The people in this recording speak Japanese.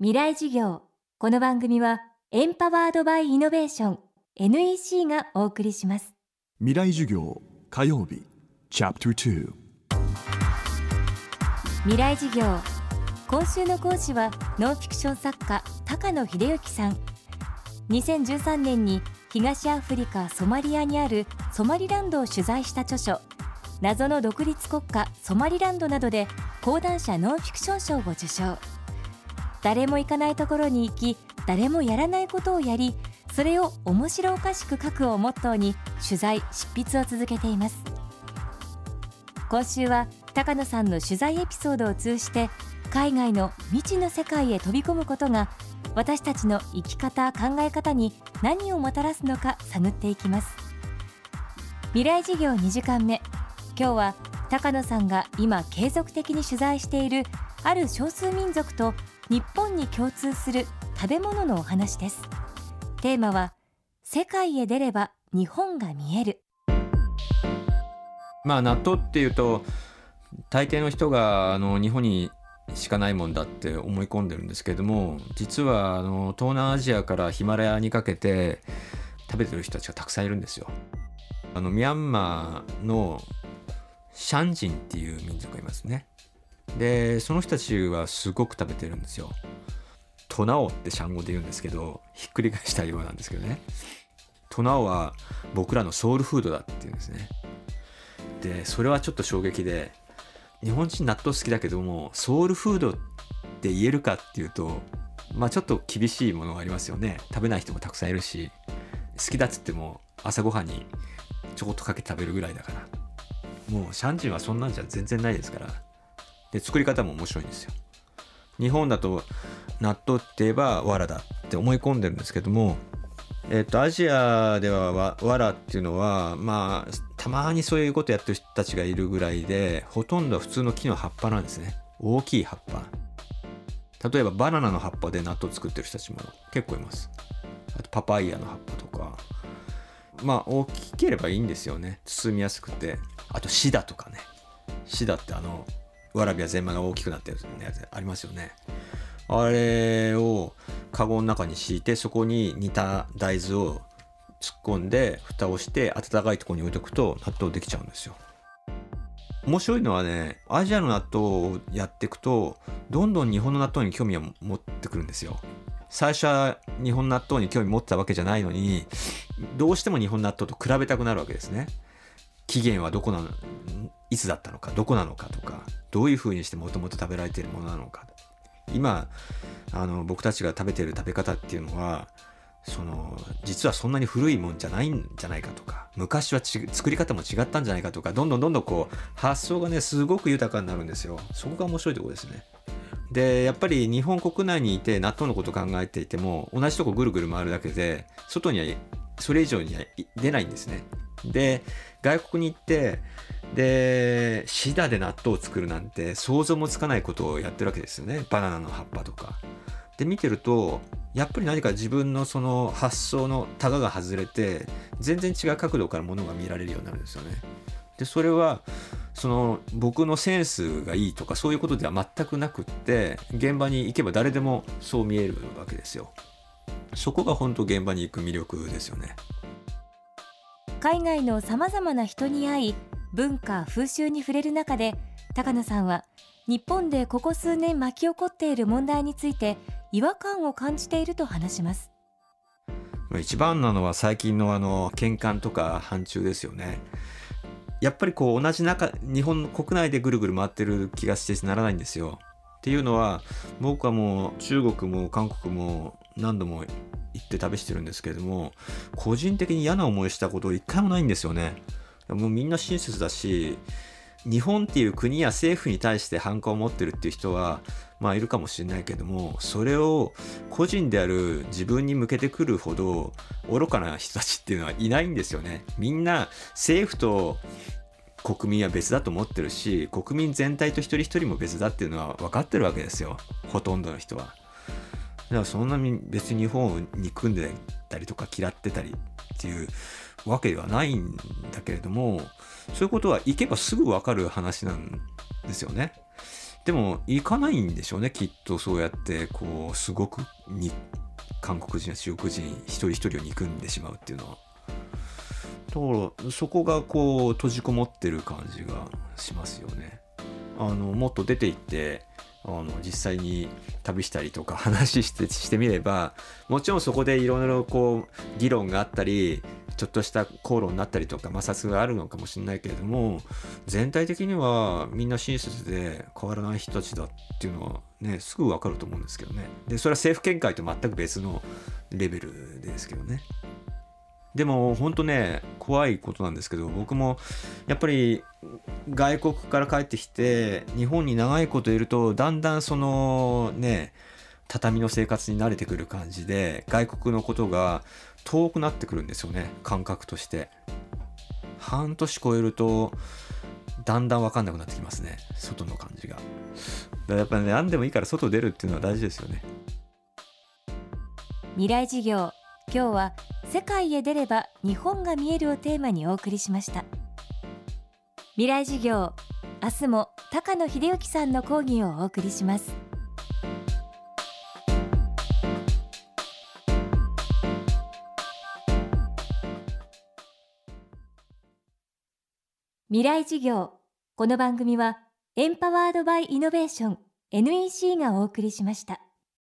未来授業。この番組はエンパワードバイイノベーション NEC がお送りします。未来授業火曜日チャプター未来授業。今週の講師はノンフィクション作家高野秀行さん。2013年に東アフリカソマリアにあるソマリランドを取材した著書。謎の独立国家ソマリランドなどで講談社ノンフィクション賞を受賞誰も行かないところに行き誰もやらないことをやりそれを面白おかしく書くをモットーに取材執筆を続けています。今週は高野さんの取材エピソードを通じて海外の未知の世界へ飛び込むことが私たちの生き方考え方に何をもたらすのか探っていきます。未来事業2時間目。今日は高野さんが今継続的に取材しているある少数民族と日本に共通する食べ物のお話ですテーマは世界へ出れば日本が見えるまあ納豆っていうと大抵の人があの日本にしかないもんだって思い込んでるんですけれども実はあの東南アジアからヒマラヤにかけて食べてる人たちがたくさんいるんですよ。あのミャンマーのシャンジンっていう民族がいますね。でその人たちはすごく食べてるんですよ。トナオってシャン語で言うんですけどひっくり返したようなんですけどね。トナオは僕らのソウルフードだっていうんですね。でそれはちょっと衝撃で日本人納豆好きだけどもソウルフードって言えるかっていうとまあちょっと厳しいものがありますよね食べない人もたくさんいるし好きだっつっても朝ごはんにちょこっとかけて食べるぐらいだからもうシャンジンはそんなんじゃ全然ないですからで作り方も面白いんですよ。日本だと納豆って言えば藁だって思い込んでるんですけどもえっとアジアではわ藁っていうのはまあたまにそういうことやってる人たちがいるぐらいでほとんど普通の木の葉っぱなんですね。大きい葉っぱ。例えばバナナの葉っぱで納豆作ってる人たちも結構います。あとパパイヤの葉っぱとか。まあ大きければいいんですよね。包みやすくて。あとシダとかね。シダってあのわらびやゼンマが大きくなったやつありますよね。あれをカゴの中に敷いてそこに煮た大豆を突っ込んで蓋をして暖かいところに置いとくと納豆できちゃうんですよ。面白いのはねアジアの納豆をやっていくとどんどん日本の納豆に興味を持ってくるんですよ。最初は日本納豆に興味持ってたわけじゃないのにどうしても日本納豆と比べたくなるわけですね。起源はどこなの？いつだったのか？どこなのかとかどういうふうにしてもともと食べられているものなのか。今あの僕たちが食べている食べ方っていうのはその実はそんなに古いもんじゃないんじゃないかとか昔は作り方も違ったんじゃないかとかどんどんどんどんこう発想がねすごく豊かになるんですよ。そこが面白いところですね。でやっぱり日本国内にいて納豆のこと考えていても同じとこぐるぐる回るだけで外にはそれ以上には出ないんですね。で外国に行ってでシダで納豆を作るなんて想像もつかないことをやってるわけですよねバナナの葉っぱとかで見てるとやっぱり何か自分のその発想のタガが外れて全然違う角度からものが見られるようになるんですよね。でそれはその僕のセンスがいいとかそういうことでは全くなくって現場に行けば誰でもそう見えるわけですよ。そこが本当現場に行く魅力ですよね。海外のさまざまな人に会い文化風習に触れる中で高野さんは日本でここ数年巻き起こっている問題について違和感を感じていると話します。一番なのは最近のあの喧嘩とか反中ですよね。やっぱりこう同じ中日本国内でぐるぐる回ってる気がしてならないんですよ。っていうのは僕はもう中国も韓国も何度も行って旅してるんですけれども個人的に嫌な思いしたこと一回もないんですよね。もうみんな親切だし日本っていう国や政府に対して反感を持ってるっていう人はまあいるかもしれないけどもそれを個人である自分に向けてくるほど愚かな人たちっていうのはいないんですよね。みんな政府と国民は別だと思ってるし国民全体と一人一人も別だっていうのは分かってるわけですよ。ほとんどの人は。だからそんなに別に日本を憎んでたりとか嫌ってたりっていうわけではないんだけれどもそういうことは行けばすぐ分かる話なんですよね。でも行かないんでしょうねきっとそうやってこうすごくに韓国人や中国人一人一人を憎んでしまうっていうのはだからそこがこう閉じこもってる感じがしますよねあのもっと出て行ってあの実際に旅したりとか 話してしてみればもちろんそこでいろいろこう議論があったりちょっとした口論になったりとか摩擦があるのかもしれないけれども全体的にはみんな親切で変わらない人たちだっていうのはねすぐ分かると思うんですけどね。でそれは政府見解と全く別のレベルですけどね。でも本当ね怖いことなんですけど僕もやっぱり外国から帰ってきて日本に長いこといるとだんだんそのね畳の生活に慣れてくる感じで外国のことが遠くなってくるんですよね感覚として。半年超えるとだんだん分かんなくなってきますね外の感じが。だからやっぱね何でもいいから外出るっていうのは大事ですよね。未来事業今日は世界へ出れば日本が見えるをテーマにお送りしました。未来事業明日も高野秀幸さんの講義をお送りします。未来事業この番組はエンパワードバイイノベーション NEC がお送りしました。